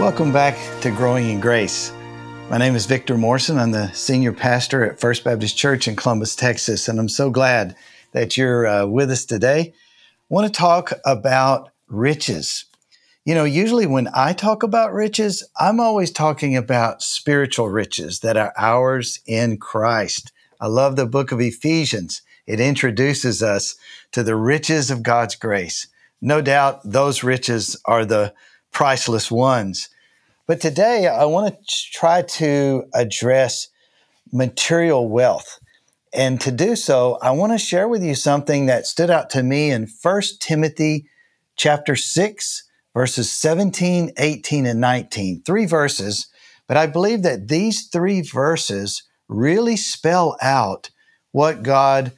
Welcome back to Growing in Grace. My name is Victor Morrison. I'm the senior pastor at First Baptist Church in Columbus, Texas, and I'm so glad that you're uh, with us today. I want to talk about riches. You know, usually when I talk about riches, I'm always talking about spiritual riches that are ours in Christ. I love the book of Ephesians. It introduces us to the riches of God's grace. No doubt those riches are the priceless ones. But today I want to try to address material wealth. And to do so, I want to share with you something that stood out to me in 1 Timothy chapter 6 verses 17, 18 and 19. Three verses, but I believe that these three verses really spell out what God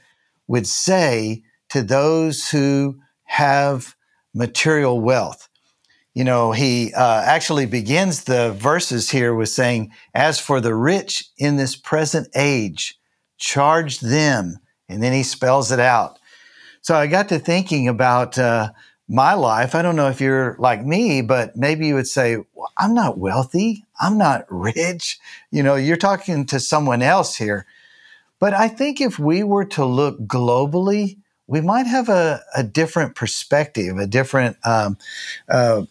would say to those who have material wealth you know, he uh, actually begins the verses here with saying, As for the rich in this present age, charge them. And then he spells it out. So I got to thinking about uh, my life. I don't know if you're like me, but maybe you would say, well, I'm not wealthy. I'm not rich. You know, you're talking to someone else here. But I think if we were to look globally, we might have a, a different perspective, a different um, uh,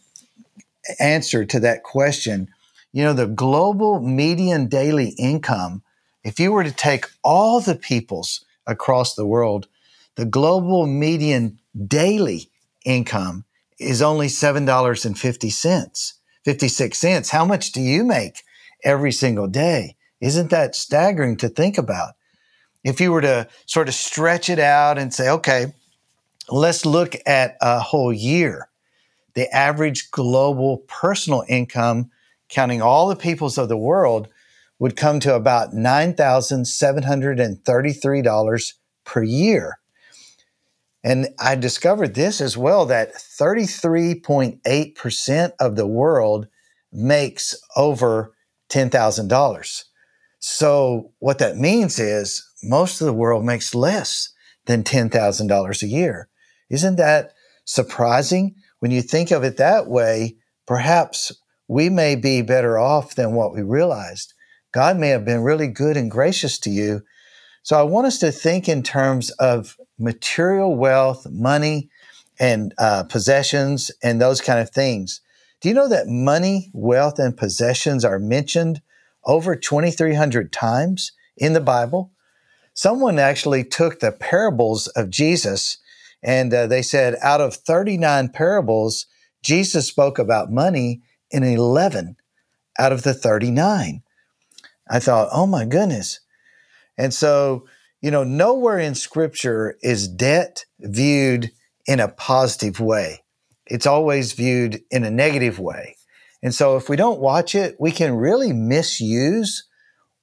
answer to that question. You know, the global median daily income, if you were to take all the peoples across the world, the global median daily income is only $7.50, 56 cents. How much do you make every single day? Isn't that staggering to think about? If you were to sort of stretch it out and say, okay, let's look at a whole year the average global personal income, counting all the peoples of the world, would come to about $9,733 per year. And I discovered this as well that 33.8% of the world makes over $10,000. So, what that means is most of the world makes less than $10,000 a year. Isn't that surprising? When you think of it that way, perhaps we may be better off than what we realized. God may have been really good and gracious to you. So I want us to think in terms of material wealth, money, and uh, possessions, and those kind of things. Do you know that money, wealth, and possessions are mentioned over 2,300 times in the Bible? Someone actually took the parables of Jesus and uh, they said out of 39 parables, Jesus spoke about money in 11 out of the 39. I thought, oh my goodness. And so, you know, nowhere in scripture is debt viewed in a positive way. It's always viewed in a negative way. And so if we don't watch it, we can really misuse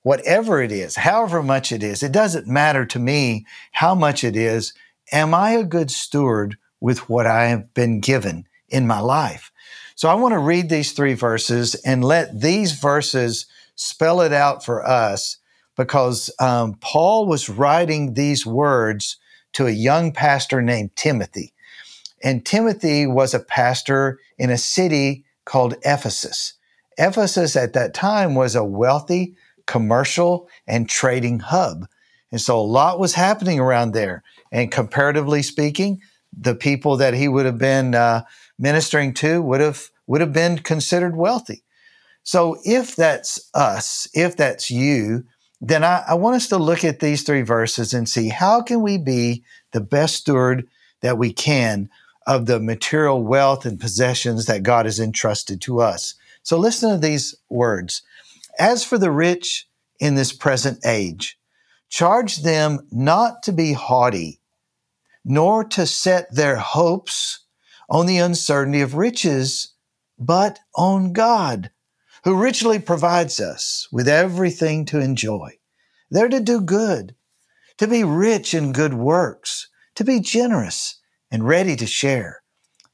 whatever it is, however much it is. It doesn't matter to me how much it is am I a good steward with what I have been given in my life? So I want to read these three verses and let these verses spell it out for us because um, Paul was writing these words to a young pastor named Timothy. And Timothy was a pastor in a city called Ephesus. Ephesus at that time was a wealthy commercial and trading hub. And so a lot was happening around there. And comparatively speaking, the people that he would have been uh, ministering to would have would have been considered wealthy. So if that's us, if that's you, then I, I want us to look at these three verses and see how can we be the best steward that we can of the material wealth and possessions that God has entrusted to us. So listen to these words. As for the rich in this present age, charge them not to be haughty nor to set their hopes on the uncertainty of riches, but on God, who richly provides us with everything to enjoy. They're to do good, to be rich in good works, to be generous and ready to share,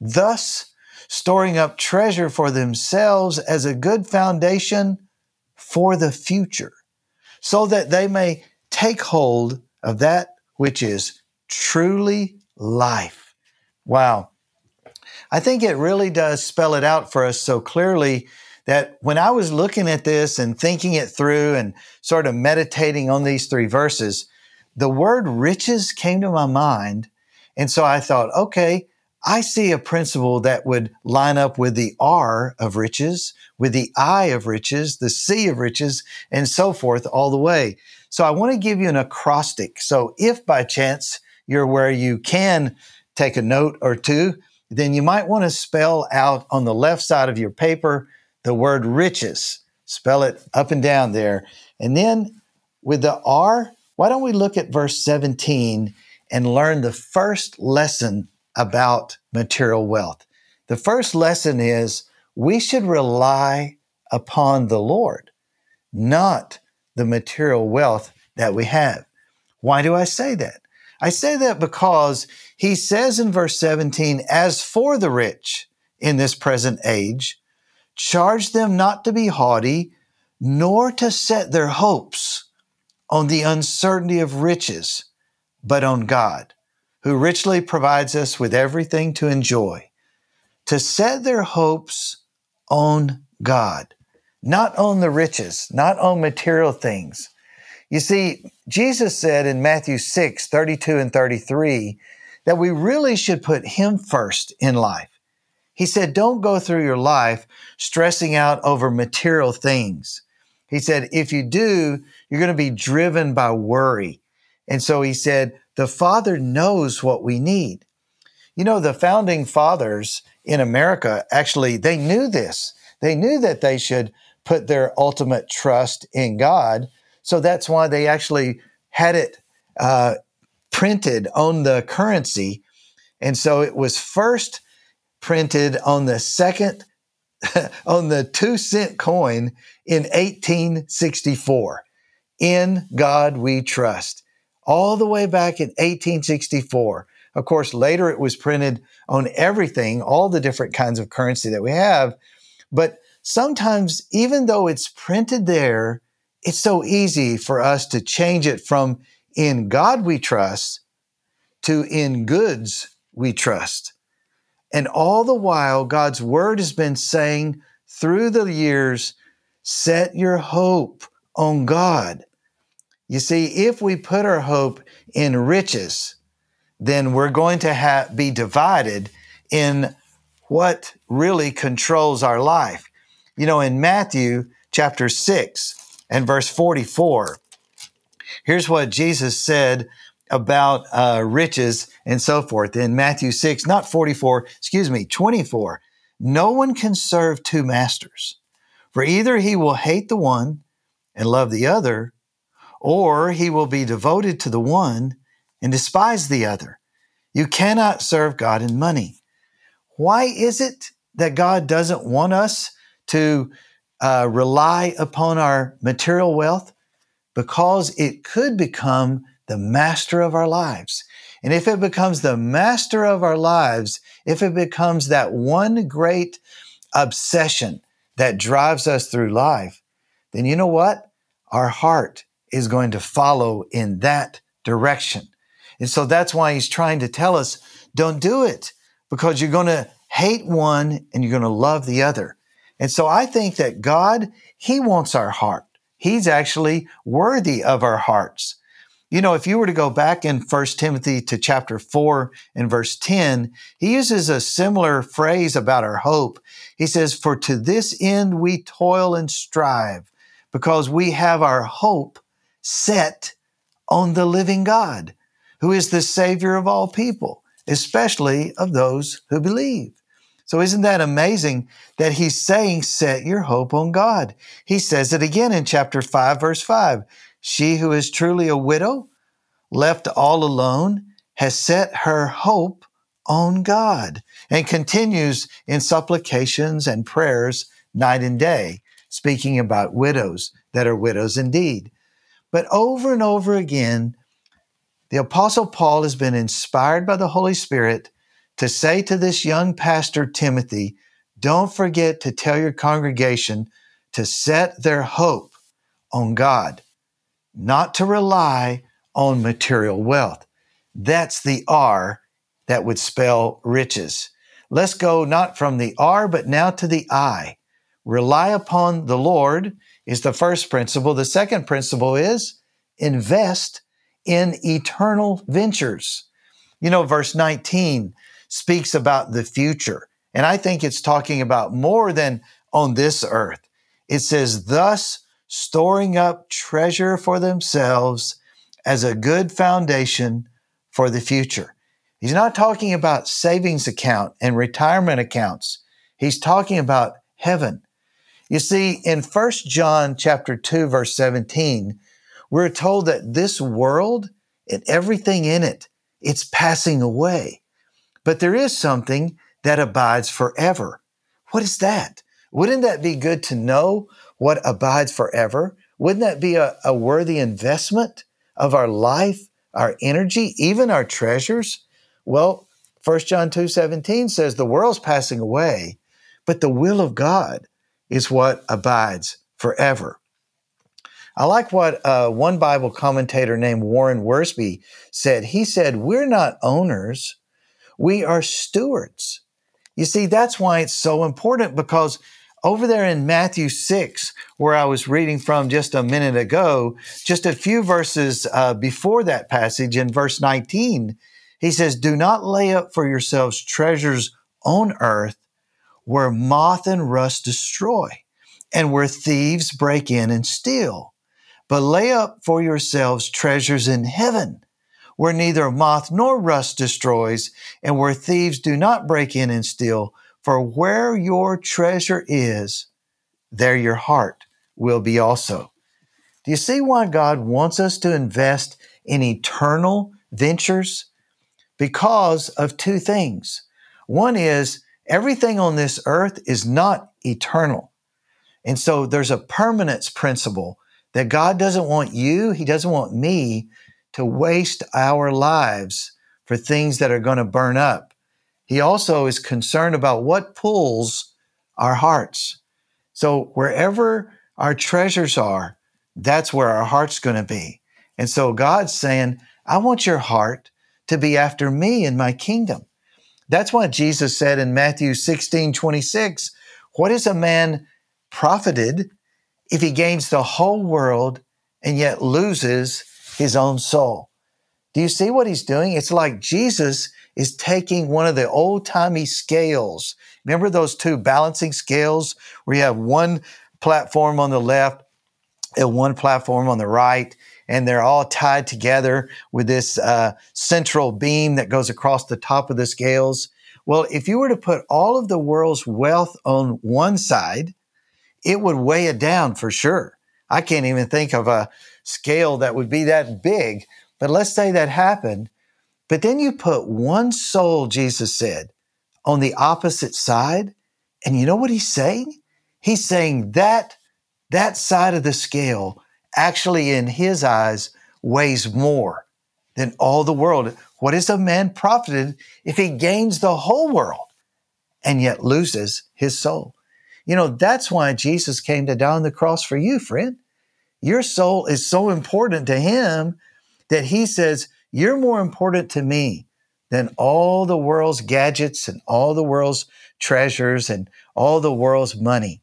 thus storing up treasure for themselves as a good foundation for the future, so that they may take hold of that which is truly life. Wow. I think it really does spell it out for us so clearly that when I was looking at this and thinking it through and sort of meditating on these three verses, the word riches came to my mind. And so I thought, okay, I see a principle that would line up with the R of riches, with the I of riches, the C of riches, and so forth all the way. So I want to give you an acrostic. So if by chance you're where you can take a note or two, then you might want to spell out on the left side of your paper the word riches. Spell it up and down there. And then with the R, why don't we look at verse 17 and learn the first lesson about material wealth? The first lesson is we should rely upon the Lord, not the material wealth that we have. Why do I say that? I say that because he says in verse 17, as for the rich in this present age, charge them not to be haughty, nor to set their hopes on the uncertainty of riches, but on God, who richly provides us with everything to enjoy. To set their hopes on God, not on the riches, not on material things. You see, Jesus said in Matthew 6, 32 and 33, that we really should put Him first in life. He said, don't go through your life stressing out over material things. He said, if you do, you're going to be driven by worry. And so he said, the Father knows what we need. You know, the founding fathers in America actually, they knew this. They knew that they should put their ultimate trust in God. So that's why they actually had it uh, printed on the currency. And so it was first printed on the second, on the two cent coin in 1864. In God we trust. All the way back in 1864. Of course, later it was printed on everything, all the different kinds of currency that we have. But sometimes, even though it's printed there, it's so easy for us to change it from in God we trust to in goods we trust. And all the while, God's word has been saying through the years, set your hope on God. You see, if we put our hope in riches, then we're going to ha- be divided in what really controls our life. You know, in Matthew chapter 6 and verse 44, here's what Jesus said about uh, riches and so forth in Matthew 6, not 44, excuse me, 24. No one can serve two masters, for either he will hate the one and love the other, or he will be devoted to the one and despise the other. You cannot serve God and money. Why is it that God doesn't want us to uh, rely upon our material wealth? Because it could become the master of our lives. And if it becomes the master of our lives, if it becomes that one great obsession that drives us through life, then you know what? Our heart is going to follow in that direction. And so that's why he's trying to tell us don't do it because you're going to hate one and you're going to love the other. And so I think that God, he wants our heart. He's actually worthy of our hearts. You know, if you were to go back in 1 Timothy to chapter 4 and verse 10, he uses a similar phrase about our hope. He says, For to this end we toil and strive, because we have our hope set on the living God, who is the Savior of all people, especially of those who believe. So isn't that amazing that he's saying, set your hope on God? He says it again in chapter 5, verse 5. She who is truly a widow, left all alone, has set her hope on God and continues in supplications and prayers night and day, speaking about widows that are widows indeed. But over and over again, the Apostle Paul has been inspired by the Holy Spirit to say to this young pastor, Timothy, don't forget to tell your congregation to set their hope on God, not to rely on material wealth. That's the R that would spell riches. Let's go not from the R, but now to the I. Rely upon the Lord is the first principle. The second principle is invest in eternal ventures. You know, verse 19 speaks about the future. And I think it's talking about more than on this earth. It says, thus storing up treasure for themselves as a good foundation for the future. He's not talking about savings account and retirement accounts. He's talking about heaven. You see, in 1 John chapter 2, verse 17, we're told that this world and everything in it, it's passing away. But there is something that abides forever. What is that? Wouldn't that be good to know what abides forever? Wouldn't that be a, a worthy investment of our life, our energy, even our treasures? Well, 1 John 2 17 says the world's passing away, but the will of God is what abides forever. I like what uh, one Bible commentator named Warren Wiersbe said. He said, We're not owners, we are stewards. You see, that's why it's so important because over there in Matthew 6, where I was reading from just a minute ago, just a few verses uh, before that passage in verse 19, he says, Do not lay up for yourselves treasures on earth where moth and rust destroy and where thieves break in and steal but lay up for yourselves treasures in heaven, where neither moth nor rust destroys, and where thieves do not break in and steal. For where your treasure is, there your heart will be also. Do you see why God wants us to invest in eternal ventures? Because of two things. One is everything on this earth is not eternal. And so there's a permanence principle that God doesn't want you, He doesn't want me to waste our lives for things that are going to burn up. He also is concerned about what pulls our hearts. So wherever our treasures are, that's where our heart's going to be. And so God's saying, I want your heart to be after me in my kingdom. That's why Jesus said in Matthew 16, 26, what is a man profited if he gains the whole world and yet loses his own soul. Do you see what he's doing? It's like Jesus is taking one of the old timey scales. Remember those two balancing scales where you have one platform on the left and one platform on the right, and they're all tied together with this uh, central beam that goes across the top of the scales. Well, if you were to put all of the world's wealth on one side it would weigh it down for sure. I can't even think of a scale that would be that big, but let's say that happened. But then you put one soul, Jesus said, on the opposite side. And you know what he's saying? He's saying that that side of the scale actually in his eyes weighs more than all the world. What is a man profited if he gains the whole world and yet loses his soul? You know, that's why Jesus came to die on the cross for you, friend. Your soul is so important to him that he says, You're more important to me than all the world's gadgets and all the world's treasures and all the world's money.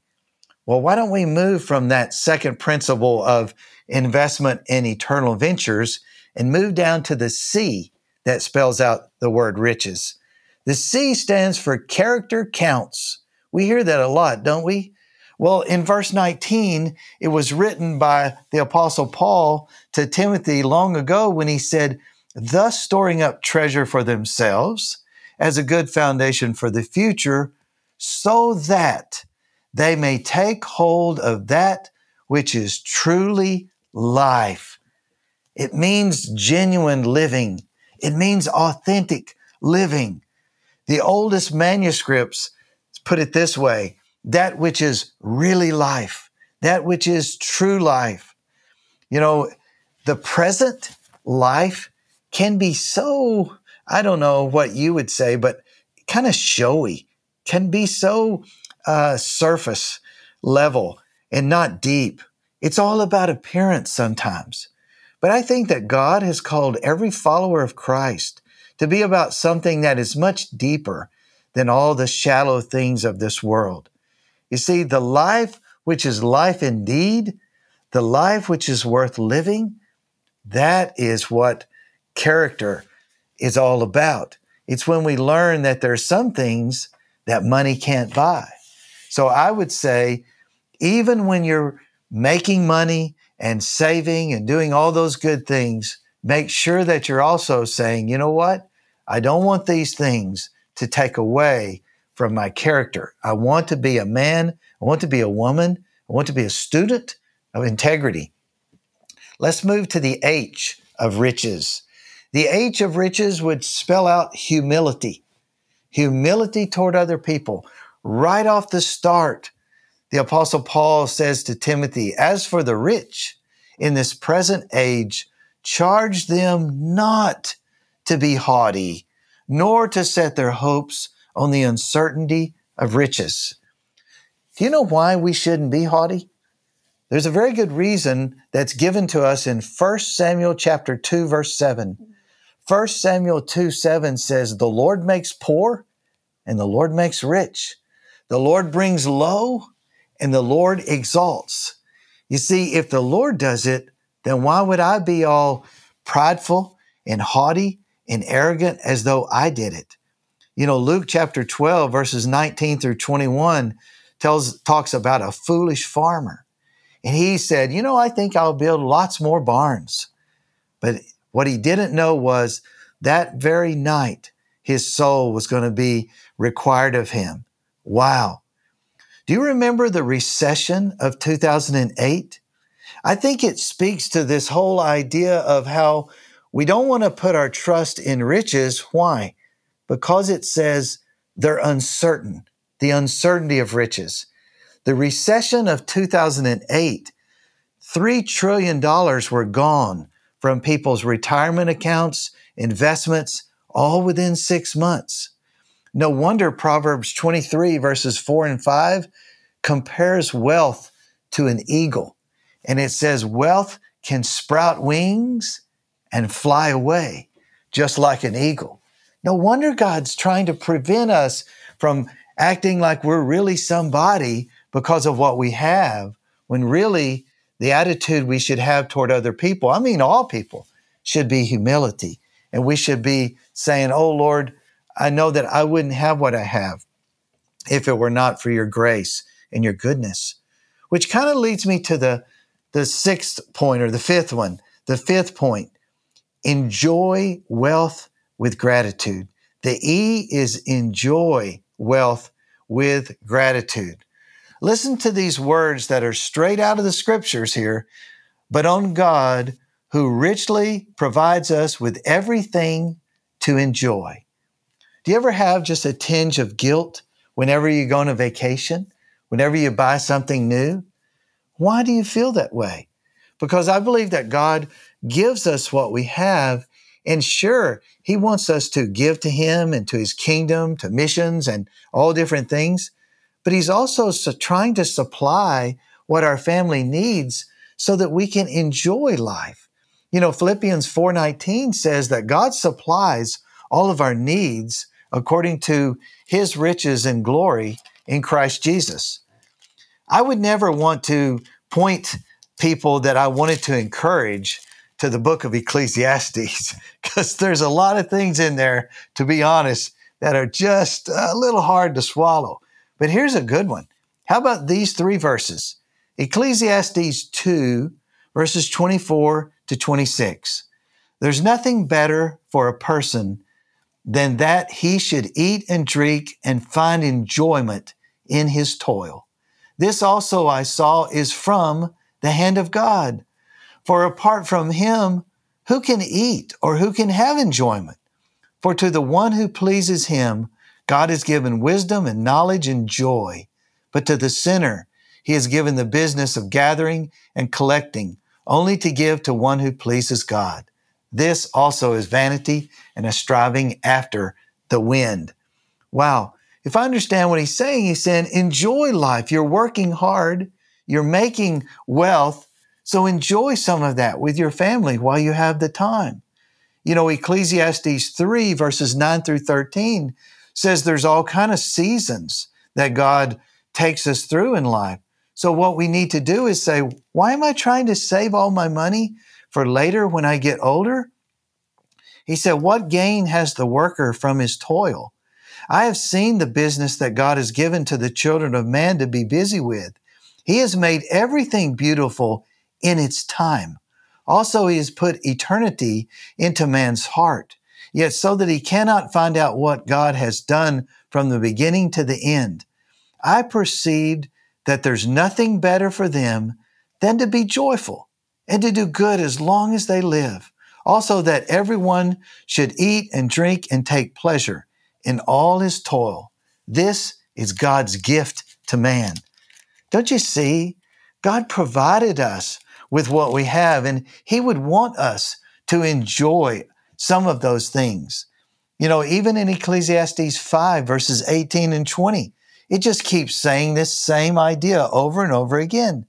Well, why don't we move from that second principle of investment in eternal ventures and move down to the C that spells out the word riches? The C stands for character counts. We hear that a lot, don't we? Well, in verse 19, it was written by the Apostle Paul to Timothy long ago when he said, Thus storing up treasure for themselves as a good foundation for the future, so that they may take hold of that which is truly life. It means genuine living. It means authentic living. The oldest manuscripts put it this way that which is really life, that which is true life. You know, the present life can be so, I don't know what you would say, but kind of showy, can be so uh, surface level and not deep. It's all about appearance sometimes. But I think that God has called every follower of Christ to be about something that is much deeper than all the shallow things of this world. You see, the life which is life indeed, the life which is worth living, that is what character is all about. It's when we learn that there are some things that money can't buy. So I would say, even when you're making money and saving and doing all those good things, make sure that you're also saying, you know what? I don't want these things to take away from my character. I want to be a man. I want to be a woman. I want to be a student of integrity. Let's move to the H of riches. The H of riches would spell out humility, humility toward other people. Right off the start, the Apostle Paul says to Timothy, As for the rich in this present age, charge them not to be haughty, nor to set their hopes on the uncertainty of riches. Do you know why we shouldn't be haughty? There's a very good reason that's given to us in 1 Samuel chapter 2 verse 7. 1 Samuel 2 7 says, The Lord makes poor and the Lord makes rich. The Lord brings low and the Lord exalts. You see, if the Lord does it, then why would I be all prideful and haughty and arrogant as though I did it? You know, Luke chapter 12, verses 19 through 21 tells, talks about a foolish farmer. And he said, You know, I think I'll build lots more barns. But what he didn't know was that very night, his soul was going to be required of him. Wow. Do you remember the recession of 2008? I think it speaks to this whole idea of how we don't want to put our trust in riches. Why? Because it says they're uncertain, the uncertainty of riches. The recession of 2008, $3 trillion were gone from people's retirement accounts, investments, all within six months. No wonder Proverbs 23, verses 4 and 5, compares wealth to an eagle. And it says, Wealth can sprout wings and fly away, just like an eagle. No wonder God's trying to prevent us from acting like we're really somebody because of what we have, when really the attitude we should have toward other people, I mean, all people, should be humility. And we should be saying, Oh Lord, I know that I wouldn't have what I have if it were not for your grace and your goodness. Which kind of leads me to the, the sixth point or the fifth one. The fifth point enjoy wealth with gratitude. The E is enjoy wealth with gratitude. Listen to these words that are straight out of the scriptures here, but on God who richly provides us with everything to enjoy. Do you ever have just a tinge of guilt whenever you go on a vacation, whenever you buy something new? Why do you feel that way? Because I believe that God gives us what we have. And sure, He wants us to give to Him and to His kingdom, to missions and all different things but he's also trying to supply what our family needs so that we can enjoy life. You know, Philippians 4:19 says that God supplies all of our needs according to his riches and glory in Christ Jesus. I would never want to point people that I wanted to encourage to the book of Ecclesiastes because there's a lot of things in there, to be honest, that are just a little hard to swallow. But here's a good one. How about these three verses? Ecclesiastes 2, verses 24 to 26. There's nothing better for a person than that he should eat and drink and find enjoyment in his toil. This also I saw is from the hand of God. For apart from him, who can eat or who can have enjoyment? For to the one who pleases him, God has given wisdom and knowledge and joy. But to the sinner, he has given the business of gathering and collecting, only to give to one who pleases God. This also is vanity and a striving after the wind. Wow. If I understand what he's saying, he's saying, enjoy life. You're working hard. You're making wealth. So enjoy some of that with your family while you have the time. You know, Ecclesiastes 3 verses 9 through 13 says there's all kind of seasons that God takes us through in life. So what we need to do is say, why am I trying to save all my money for later when I get older? He said, what gain has the worker from his toil? I have seen the business that God has given to the children of man to be busy with. He has made everything beautiful in its time. Also, he has put eternity into man's heart, yet so that he cannot find out what God has done from the beginning to the end. I perceived that there's nothing better for them than to be joyful and to do good as long as they live. Also, that everyone should eat and drink and take pleasure in all his toil. This is God's gift to man. Don't you see? God provided us with what we have, and He would want us to enjoy some of those things. You know, even in Ecclesiastes 5, verses 18 and 20, it just keeps saying this same idea over and over again.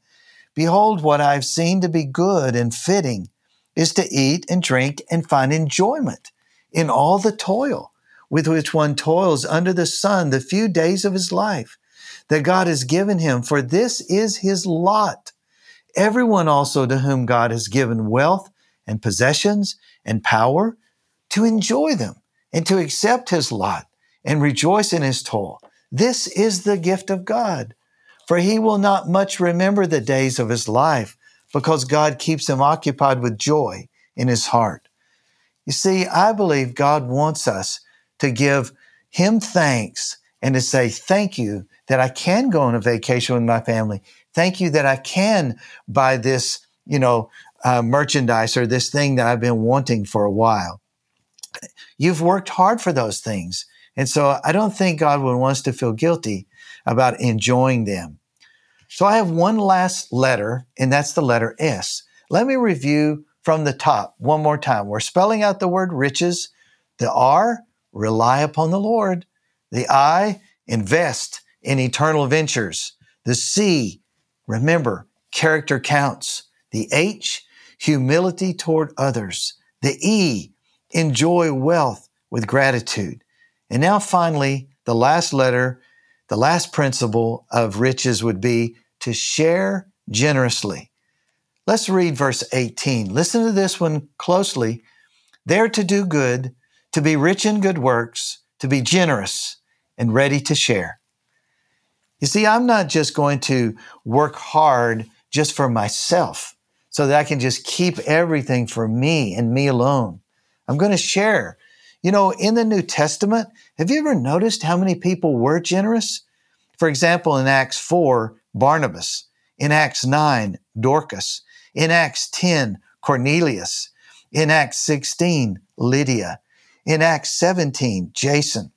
Behold, what I've seen to be good and fitting is to eat and drink and find enjoyment in all the toil with which one toils under the sun the few days of his life that God has given him, for this is his lot. Everyone also to whom God has given wealth and possessions and power to enjoy them and to accept his lot and rejoice in his toil. This is the gift of God. For he will not much remember the days of his life because God keeps him occupied with joy in his heart. You see, I believe God wants us to give him thanks and to say, thank you that I can go on a vacation with my family. Thank you that I can buy this, you know, uh, merchandise or this thing that I've been wanting for a while. You've worked hard for those things. And so I don't think God would want us to feel guilty about enjoying them. So I have one last letter, and that's the letter S. Let me review from the top one more time. We're spelling out the word riches. The R, rely upon the Lord. The I, invest in eternal ventures. The C, remember, character counts. The H, humility toward others. The E, enjoy wealth with gratitude. And now finally, the last letter, the last principle of riches would be to share generously. Let's read verse 18. Listen to this one closely. They're to do good, to be rich in good works, to be generous and ready to share. You see, I'm not just going to work hard just for myself so that I can just keep everything for me and me alone. I'm going to share. You know, in the New Testament, have you ever noticed how many people were generous? For example, in Acts 4, Barnabas. In Acts 9, Dorcas. In Acts 10, Cornelius. In Acts 16, Lydia. In Acts 17, Jason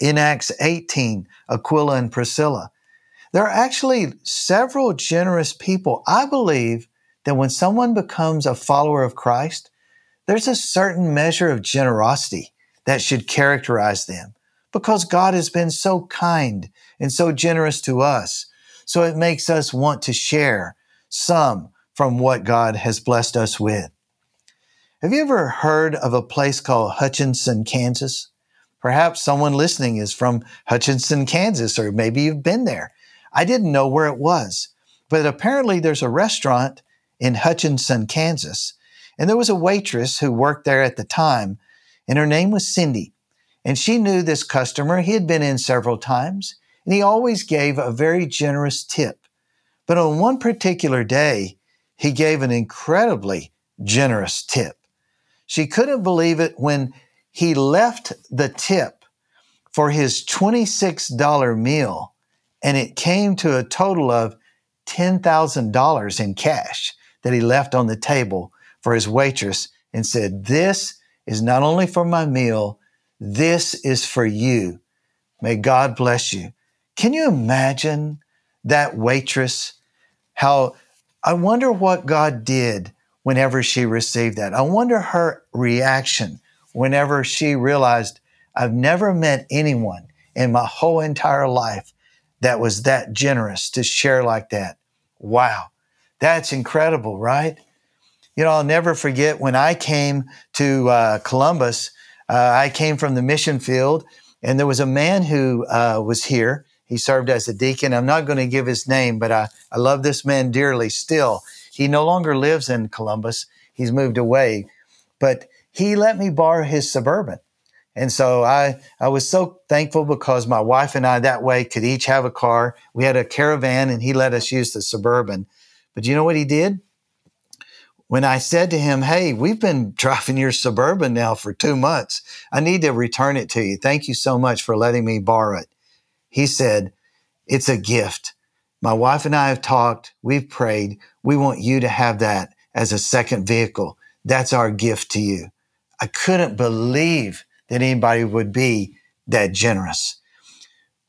in Acts 18, Aquila and Priscilla. There are actually several generous people. I believe that when someone becomes a follower of Christ, there's a certain measure of generosity that should characterize them because God has been so kind and so generous to us. So it makes us want to share some from what God has blessed us with. Have you ever heard of a place called Hutchinson, Kansas? Perhaps someone listening is from Hutchinson, Kansas, or maybe you've been there. I didn't know where it was, but apparently there's a restaurant in Hutchinson, Kansas. And there was a waitress who worked there at the time, and her name was Cindy. And she knew this customer. He had been in several times, and he always gave a very generous tip. But on one particular day, he gave an incredibly generous tip. She couldn't believe it when he left the tip for his $26 meal and it came to a total of $10,000 in cash that he left on the table for his waitress and said, This is not only for my meal, this is for you. May God bless you. Can you imagine that waitress? How I wonder what God did whenever she received that. I wonder her reaction whenever she realized, I've never met anyone in my whole entire life that was that generous to share like that. Wow. That's incredible, right? You know, I'll never forget when I came to uh, Columbus, uh, I came from the mission field, and there was a man who uh, was here. He served as a deacon. I'm not going to give his name, but I, I love this man dearly still. He no longer lives in Columbus, he's moved away, but he let me borrow his Suburban. And so I, I was so thankful because my wife and I that way could each have a car. We had a caravan and he let us use the Suburban. But you know what he did? When I said to him, Hey, we've been driving your Suburban now for two months. I need to return it to you. Thank you so much for letting me borrow it. He said, It's a gift. My wife and I have talked. We've prayed. We want you to have that as a second vehicle. That's our gift to you. I couldn't believe that anybody would be that generous.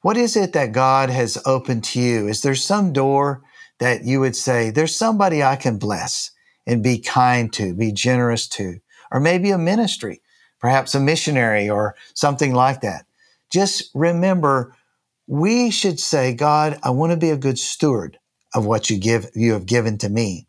What is it that God has opened to you? Is there some door that you would say, there's somebody I can bless and be kind to, be generous to, or maybe a ministry, perhaps a missionary or something like that? Just remember, we should say, God, I want to be a good steward of what you give, you have given to me.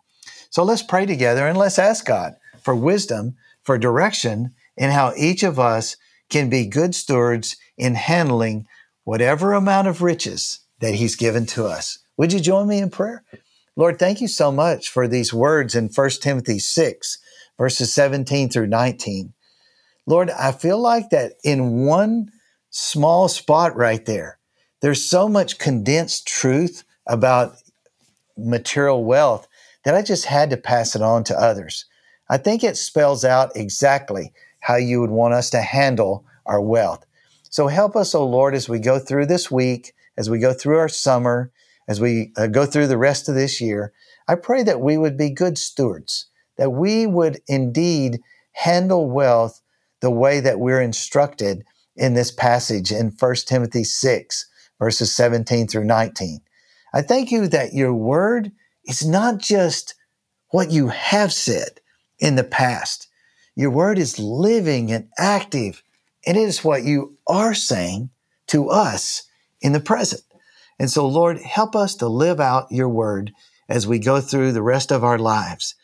So let's pray together and let's ask God for wisdom, for direction in how each of us can be good stewards in handling whatever amount of riches that He's given to us. Would you join me in prayer? Lord, thank you so much for these words in 1 Timothy 6, verses 17 through 19. Lord, I feel like that in one small spot right there, there's so much condensed truth about material wealth that I just had to pass it on to others. I think it spells out exactly how you would want us to handle our wealth. So help us, O oh Lord, as we go through this week, as we go through our summer, as we uh, go through the rest of this year. I pray that we would be good stewards, that we would indeed handle wealth the way that we're instructed in this passage in 1 Timothy 6, verses 17 through 19. I thank you that your word is not just what you have said in the past, your word is living and active, and it is what you are saying to us in the present. And so, Lord, help us to live out your word as we go through the rest of our lives.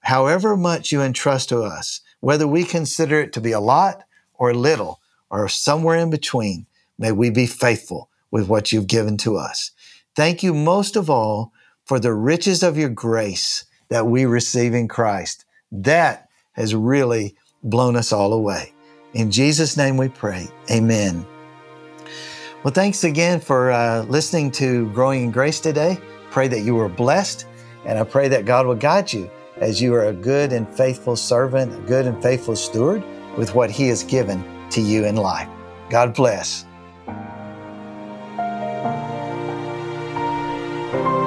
However much you entrust to us, whether we consider it to be a lot or little or somewhere in between, may we be faithful with what you've given to us. Thank you most of all for the riches of your grace that we receive in Christ. That has really blown us all away. In Jesus' name we pray. Amen. Well, thanks again for uh, listening to Growing in Grace today. Pray that you were blessed, and I pray that God will guide you as you are a good and faithful servant, a good and faithful steward with what He has given to you in life. God bless.